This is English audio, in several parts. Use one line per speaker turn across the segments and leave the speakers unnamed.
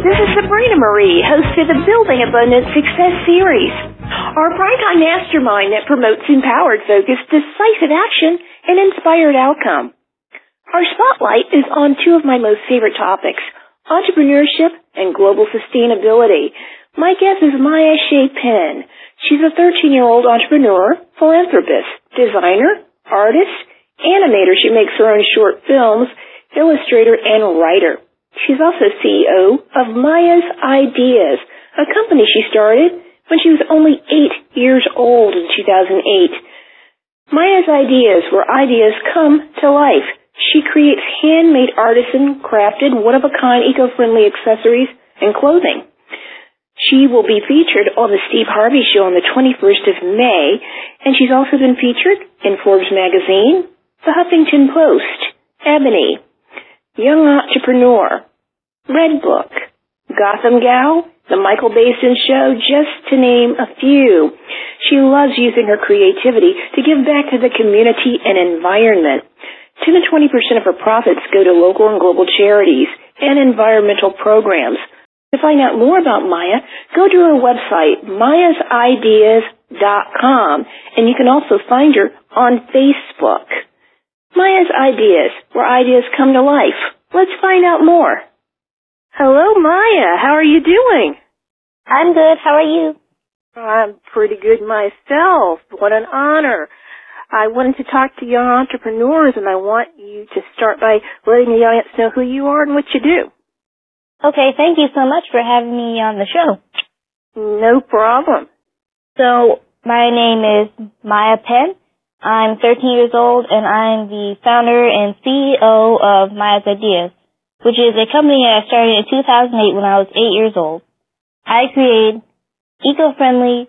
this is Sabrina Marie, host of the Building Abundant Success series, our primetime mastermind that promotes empowered focus, decisive action, and inspired outcome. Our spotlight is on two of my most favorite topics, entrepreneurship and global sustainability. My guest is Maya Shea Penn. She's a 13-year-old entrepreneur, philanthropist, designer, artist, animator. She makes her own short films, illustrator, and writer. She's also CEO of Maya's Ideas, a company she started when she was only eight years old in 2008. Maya's Ideas, where ideas come to life. She creates handmade artisan crafted one-of-a-kind eco-friendly accessories and clothing. She will be featured on the Steve Harvey Show on the 21st of May, and she's also been featured in Forbes magazine, the Huffington Post, Ebony, Young Entrepreneur, Redbook, Gotham Gal, The Michael Baisden Show, just to name a few. She loves using her creativity to give back to the community and environment. 10 to 20% of her profits go to local and global charities and environmental programs. To find out more about Maya, go to her website, mayasideas.com, and you can also find her on Facebook. Maya's Ideas, where ideas come to life. Let's find out more. Hello, Maya. How are you doing?
I'm good. How are you?
I'm pretty good myself. What an honor. I wanted to talk to young entrepreneurs and I want you to start by letting the audience know who you are and what you do.
Okay, thank you so much for having me on the show.
No problem.
So, my name is Maya Penn. I'm 13 years old and I'm the founder and CEO of Maya's Ideas, which is a company that I started in 2008 when I was 8 years old. I create eco-friendly,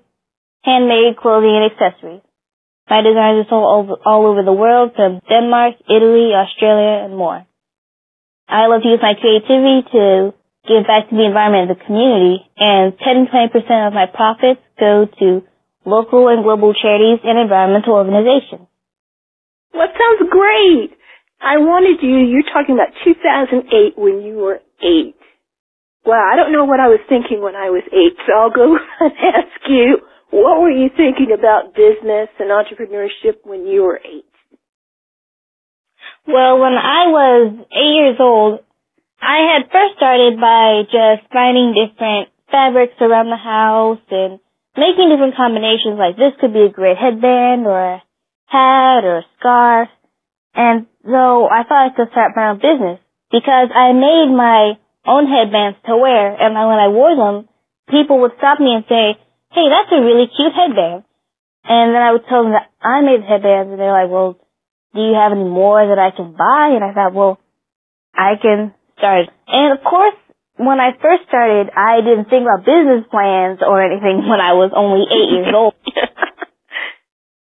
handmade clothing and accessories. My designs are sold all, over the world from Denmark, Italy, Australia, and more. I love to use my creativity to give back to the environment and the community, and 10-20% of my profits go to local and global charities and environmental organizations.
Well, that sounds great. I wanted you, you're talking about 2008 when you were eight. Well, I don't know what I was thinking when I was eight, so I'll go and ask you, what were you thinking about business and entrepreneurship when you were eight?
Well, when I was eight years old, I had first started by just finding different fabrics around the house and making different combinations like this could be a great headband or a hat or a scarf. And so I thought I could start my own business because I made my own headbands to wear and when I wore them, people would stop me and say, hey, that's a really cute headband. And then I would tell them that I made the headbands and they're like, well, do you have any more that I can buy? And I thought, well, I can start. And of course, when I first started, I didn't think about business plans or anything when I was only eight years old.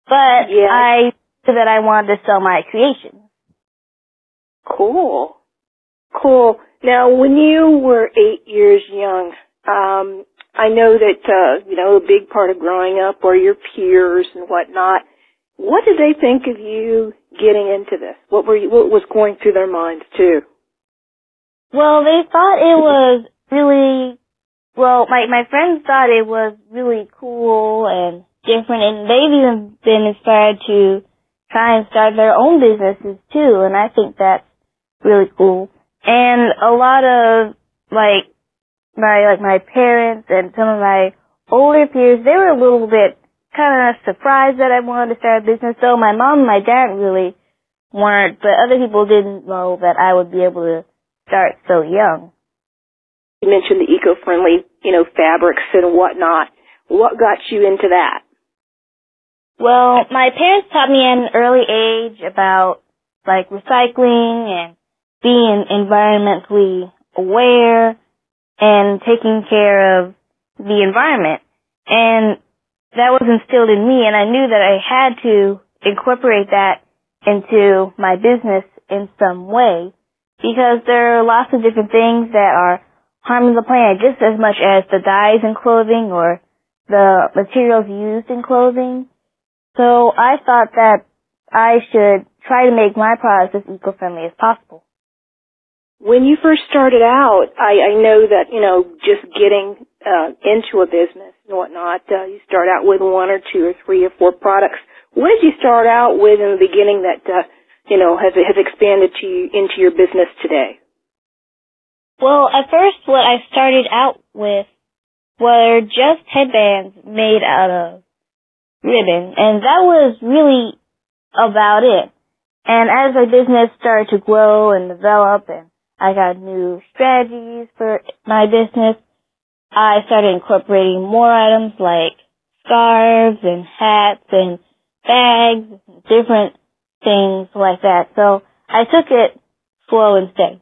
but yeah. I knew that I wanted to sell my creation.
Cool. Cool. Now, when you were eight years young, um, I know that, uh, you know, a big part of growing up are your peers and whatnot. What did they think of you getting into this? What were you, what was going through their minds too?
Well, they thought it was really, well, my, my friends thought it was really cool and different and they've even been inspired to try and start their own businesses too and I think that's really cool. And a lot of like my like my parents and some of my older peers, they were a little bit kind of surprised that I wanted to start a business. So my mom and my dad really weren't, but other people didn't know that I would be able to start so young.
You mentioned the eco-friendly, you know, fabrics and whatnot. What got you into that?
Well, my parents taught me at an early age about like recycling and being environmentally aware and taking care of the environment. And that was instilled in me and I knew that I had to incorporate that into my business in some way because there are lots of different things that are harming the planet just as much as the dyes in clothing or the materials used in clothing. So I thought that I should try to make my products as eco-friendly as possible.
When you first started out, I, I know that, you know, just getting uh, into a business and whatnot, uh, you start out with one or two or three or four products. What did you start out with in the beginning that, uh, you know, has, has expanded to you, into your business today?
Well, at first what I started out with were just headbands made out of ribbon, and that was really about it. And as my business started to grow and develop and I got new strategies for my business, I started incorporating more items like scarves and hats and bags, and different things like that. So I took it slow and steady.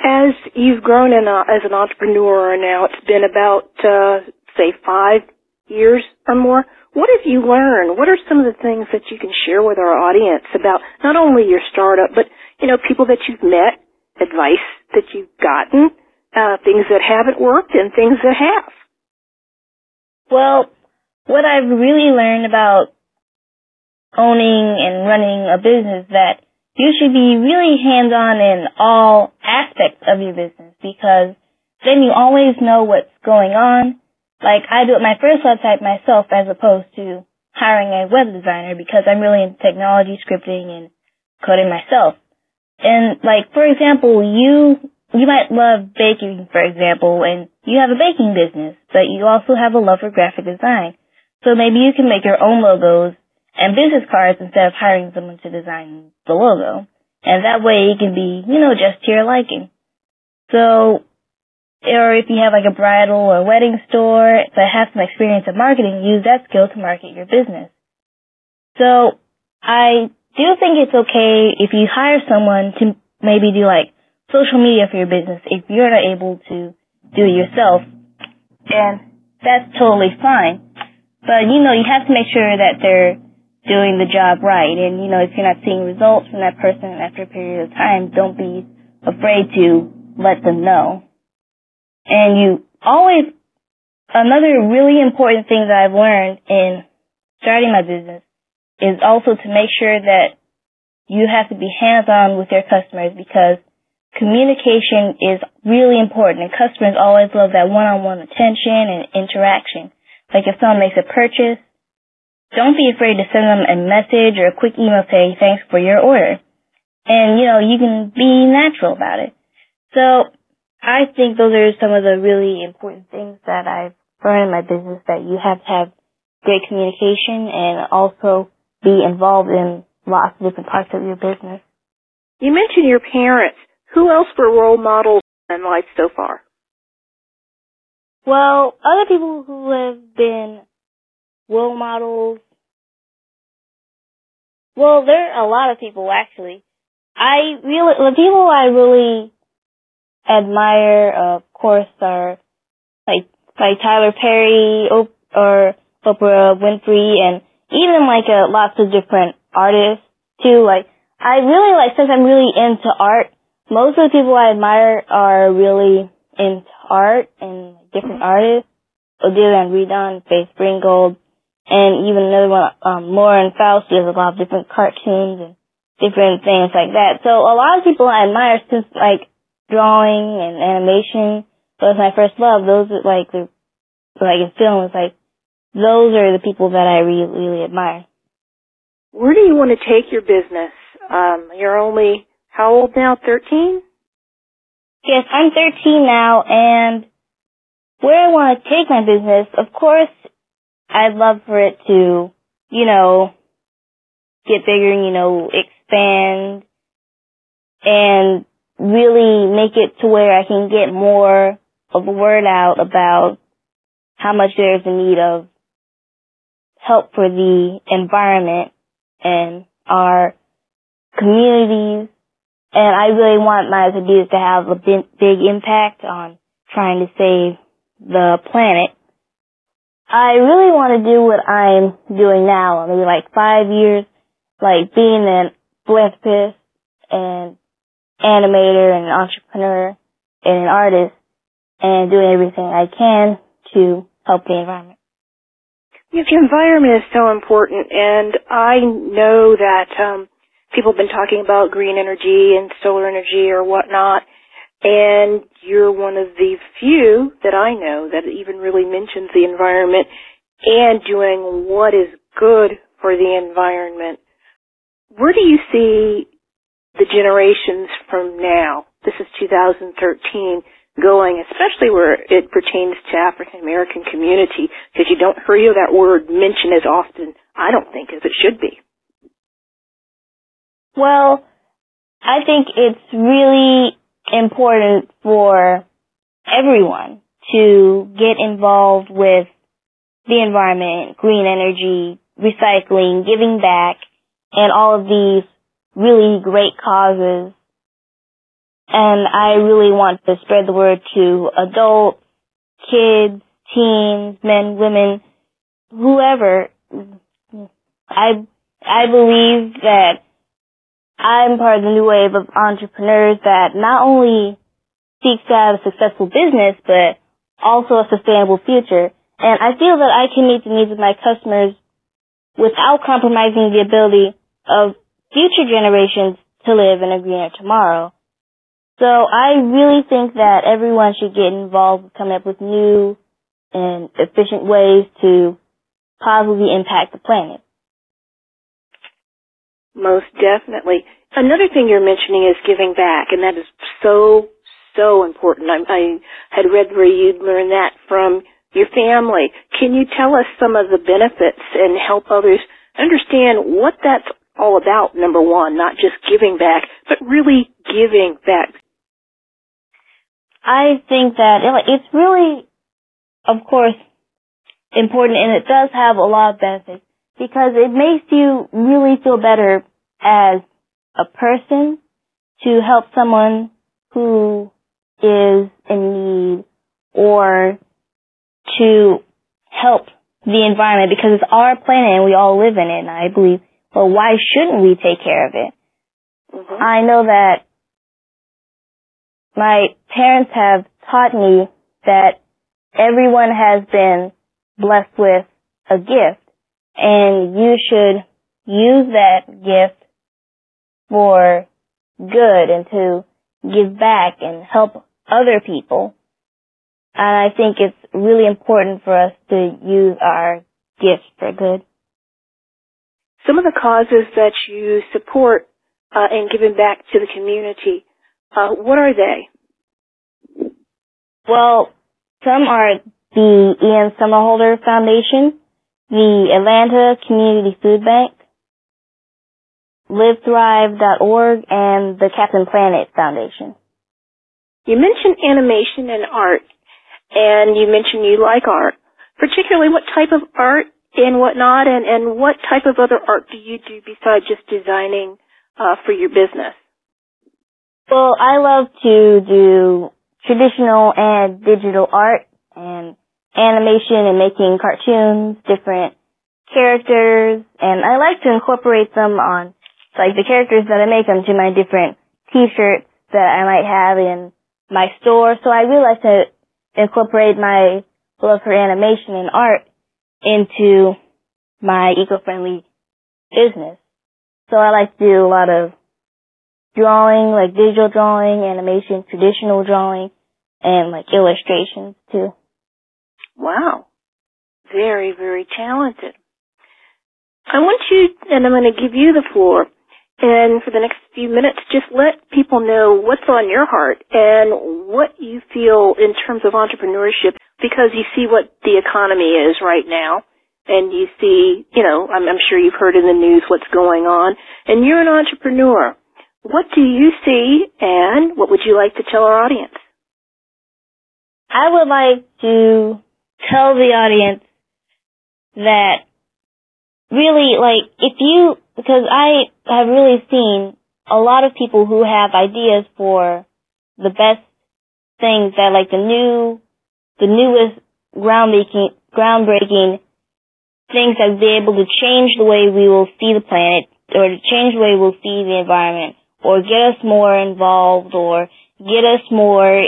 As you've grown in a, as an entrepreneur now, it's been about, uh, say five years or more. What have you learned? What are some of the things that you can share with our audience about not only your startup, but, you know, people that you've met, advice that you've gotten, uh, things that haven't worked and things that have?
Well, what I've really learned about owning and running a business that you should be really hands-on in all aspects of your business because then you always know what's going on. Like I built my first website myself as opposed to hiring a web designer because I'm really into technology scripting and coding myself. And like for example, you you might love baking for example and you have a baking business, but you also have a love for graphic design. So maybe you can make your own logos and business cards instead of hiring someone to design the logo. And that way it can be, you know, just to your liking. So, or if you have like a bridal or wedding store that has some experience in marketing, use that skill to market your business. So, I do think it's okay if you hire someone to maybe do like social media for your business if you're not able to do it yourself. And that's totally fine. But you know, you have to make sure that they're doing the job right. And, you know, if you're not seeing results from that person after a period of time, don't be afraid to let them know. And you always, another really important thing that I've learned in starting my business is also to make sure that you have to be hands-on with your customers because communication is really important and customers always love that one-on-one attention and interaction. Like if someone makes a purchase, don't be afraid to send them a message or a quick email saying thanks for your order. And, you know, you can be natural about it. So I think those are some of the really important things that I've learned in my business that you have to have great communication and also be involved in lots of different parts of your business.
You mentioned your parents. Who else were role models in life so far?
Well, other people who have been role models. Well, there are a lot of people actually. I really, the people I really admire, of course, are like like Tyler Perry or Oprah Winfrey, and even like uh, lots of different artists too. Like I really like since I'm really into art. Most of the people I admire are really into art and different mm-hmm. artists. Odilon Redon, Faith Ringgold, and even another one, um, Lauren Faust does a lot of different cartoons and different things like that. So a lot of people I admire since like drawing and animation was my first love. Those are like the like in film, it's like those are the people that I really really admire.
Where do you want to take your business? Um, you're only how old now? Thirteen.
Yes, I'm 13 now, and where I want to take my business, of course, I'd love for it to, you know, get bigger, you know, expand and really make it to where I can get more of the word out about how much there's a need of help for the environment and our communities. And I really want my ideas to have a big impact on trying to save the planet. I really want to do what I'm doing now. Maybe like five years, like being an philanthropist and animator and entrepreneur and an artist and doing everything I can to help the environment.
Yes, the environment is so important and I know that um people have been talking about green energy and solar energy or whatnot. And you're one of the few that I know that even really mentions the environment and doing what is good for the environment. Where do you see the generations from now? This is 2013 going, especially where it pertains to African American community, because you don't hear that word mentioned as often, I don't think, as it should be.
Well, I think it's really important for everyone to get involved with the environment, green energy, recycling, giving back, and all of these really great causes and I really want to spread the word to adults, kids, teens, men, women, whoever. I I believe that I'm part of the new wave of entrepreneurs that not only seeks to have a successful business, but also a sustainable future. And I feel that I can meet the needs of my customers without compromising the ability of future generations to live in a greener tomorrow. So I really think that everyone should get involved with coming up with new and efficient ways to positively impact the planet.
Most definitely. Another thing you're mentioning is giving back, and that is so, so important. I, I had read where you'd learned that from your family. Can you tell us some of the benefits and help others understand what that's all about, number one, not just giving back, but really giving back.
I think that it's really, of course, important and it does have a lot of benefits because it makes you really feel better as a person to help someone who is in need or to help the environment because it's our planet and we all live in it and I believe, well, why shouldn't we take care of it? Mm-hmm. I know that my parents have taught me that everyone has been blessed with a gift and you should use that gift for good and to give back and help other people. And I think it's really important for us to use our gifts for good.
Some of the causes that you support uh, in giving back to the community uh, what are they?
Well, some are the Ian Somerhalder Foundation, the Atlanta Community Food Bank, LiveThrive.org, and the Captain Planet Foundation.
You mentioned animation and art, and you mentioned you like art. Particularly, what type of art and whatnot, and, and what type of other art do you do besides just designing uh, for your business?
Well, I love to do traditional and digital art and animation and making cartoons, different characters, and I like to incorporate them on, like the characters that I make onto my different t-shirts that I might have in my store. So I really like to incorporate my love for animation and art into my eco-friendly business. So I like to do a lot of drawing, like digital drawing, animation, traditional drawing, and like illustrations too.
Wow. Very, very talented. I want you, and I'm going to give you the floor, and for the next few minutes, just let people know what's on your heart and what you feel in terms of entrepreneurship because you see what the economy is right now and you see, you know, I'm, I'm sure you've heard in the news what's going on and you're an entrepreneur. What do you see and what would you like to tell our audience?
I would like to tell the audience that really, like, if you, because I have really seen a lot of people who have ideas for the best things that, like, the new, the newest groundbreaking, groundbreaking things that will be able to change the way we will see the planet or to change the way we'll see the environment or get us more involved or get us more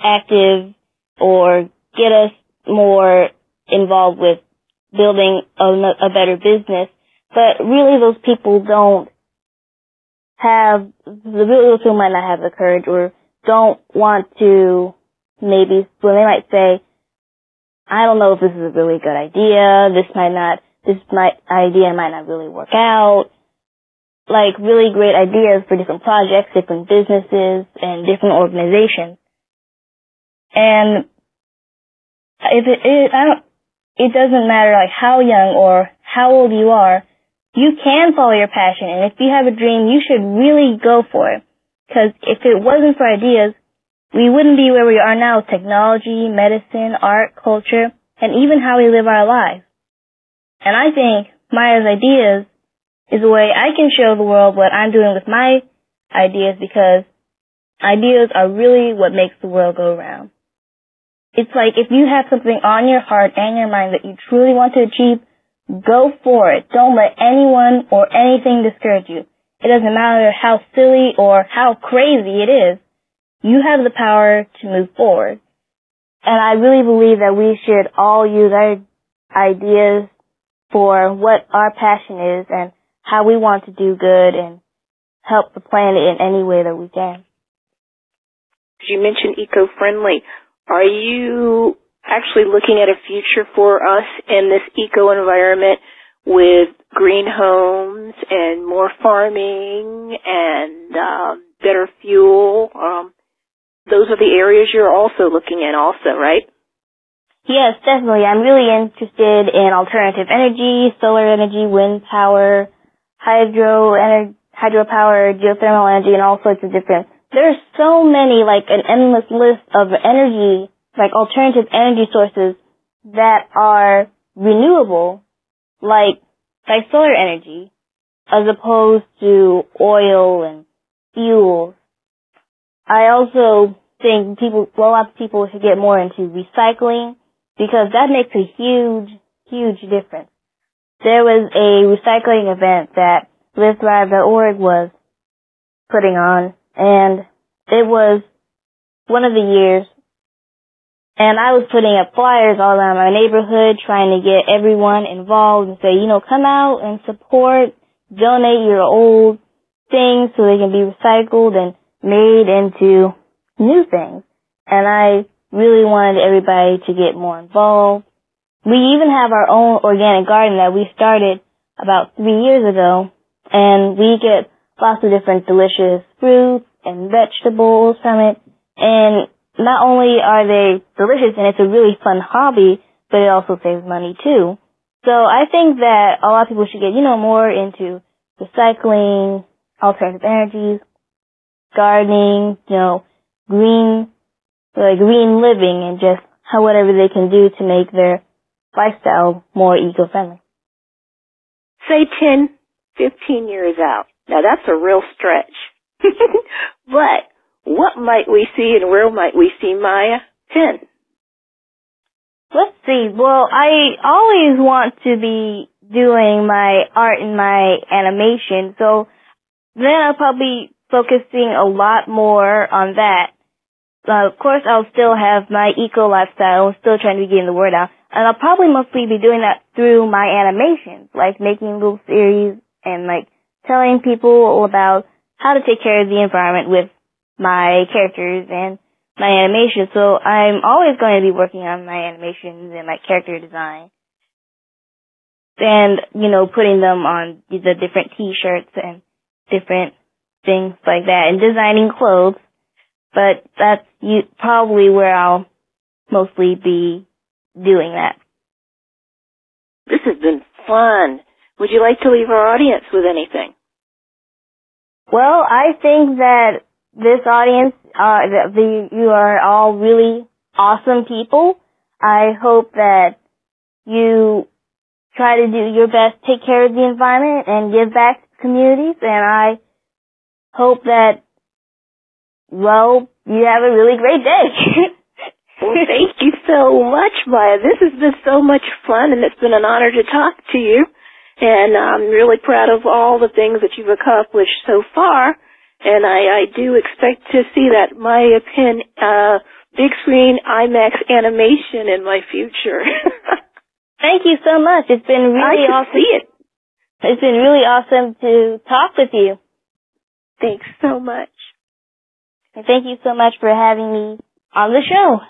active or get us more involved with building a, a better business. But really those people don't have the real people might not have the courage or don't want to maybe when they might say, I don't know if this is a really good idea. This might not. This might idea might not really work out. Like really great ideas for different projects, different businesses, and different organizations. And if it, it I don't, it doesn't matter like how young or how old you are, you can follow your passion. And if you have a dream, you should really go for it. Because if it wasn't for ideas, we wouldn't be where we are now with technology, medicine, art, culture, and even how we live our lives. And I think Maya's ideas is a way I can show the world what I'm doing with my ideas because ideas are really what makes the world go round. It's like if you have something on your heart and your mind that you truly want to achieve, go for it. Don't let anyone or anything discourage you. It doesn't matter how silly or how crazy it is you have the power to move forward. And I really believe that we should all use our ideas for what our passion is and how we want to do good and help the planet in any way that we can.
You mentioned eco-friendly. Are you actually looking at a future for us in this eco environment with green homes and more farming and um, better fuel? Um, those are the areas you're also looking at also, right?
Yes, definitely. I'm really interested in alternative energy, solar energy, wind power, hydro ener- hydropower, geothermal energy, and all sorts of different. There's so many, like an endless list of energy, like alternative energy sources that are renewable, like like solar energy, as opposed to oil and fuels I also think people, well, a lot of people should get more into recycling because that makes a huge, huge difference. There was a recycling event that LiveThrive.org was putting on and it was one of the years and I was putting up flyers all around my neighborhood trying to get everyone involved and say, you know, come out and support, donate your old things so they can be recycled and made into new things. And I really wanted everybody to get more involved. We even have our own organic garden that we started about three years ago. And we get lots of different delicious fruits and vegetables from it. And not only are they delicious and it's a really fun hobby, but it also saves money too. So I think that a lot of people should get, you know, more into recycling, alternative energies, gardening, you know, green, like green living and just how whatever they can do to make their lifestyle more eco-friendly.
Say 10, 15 years out. Now that's a real stretch. but what might we see and where might we see Maya 10?
Let's see. Well, I always want to be doing my art and my animation, so then I'll probably focusing a lot more on that. Uh, of course, I'll still have my eco lifestyle. I'm still trying to getting the word out. And I'll probably mostly be doing that through my animations, like making little series and like telling people about how to take care of the environment with my characters and my animation. So I'm always going to be working on my animations and my character design. And, you know, putting them on the different t-shirts and different things like that and designing clothes. But that's probably where I'll mostly be doing that.
This has been fun. Would you like to leave our audience with anything?
Well, I think that this audience, uh, the, the, you are all really awesome people. I hope that you try to do your best, take care of the environment and give back to communities. And I hope that, well, you have a really great day.
well, thank you so much, Maya. This has been so much fun, and it's been an honor to talk to you. And I'm really proud of all the things that you've accomplished so far. And I, I do expect to see that Maya Penn uh, big screen IMAX animation in my future.
Thank you so much. It's been really
I
awesome.
see it.
It's been really awesome to talk with you.
Thanks so much.
And thank you so much for having me on the show.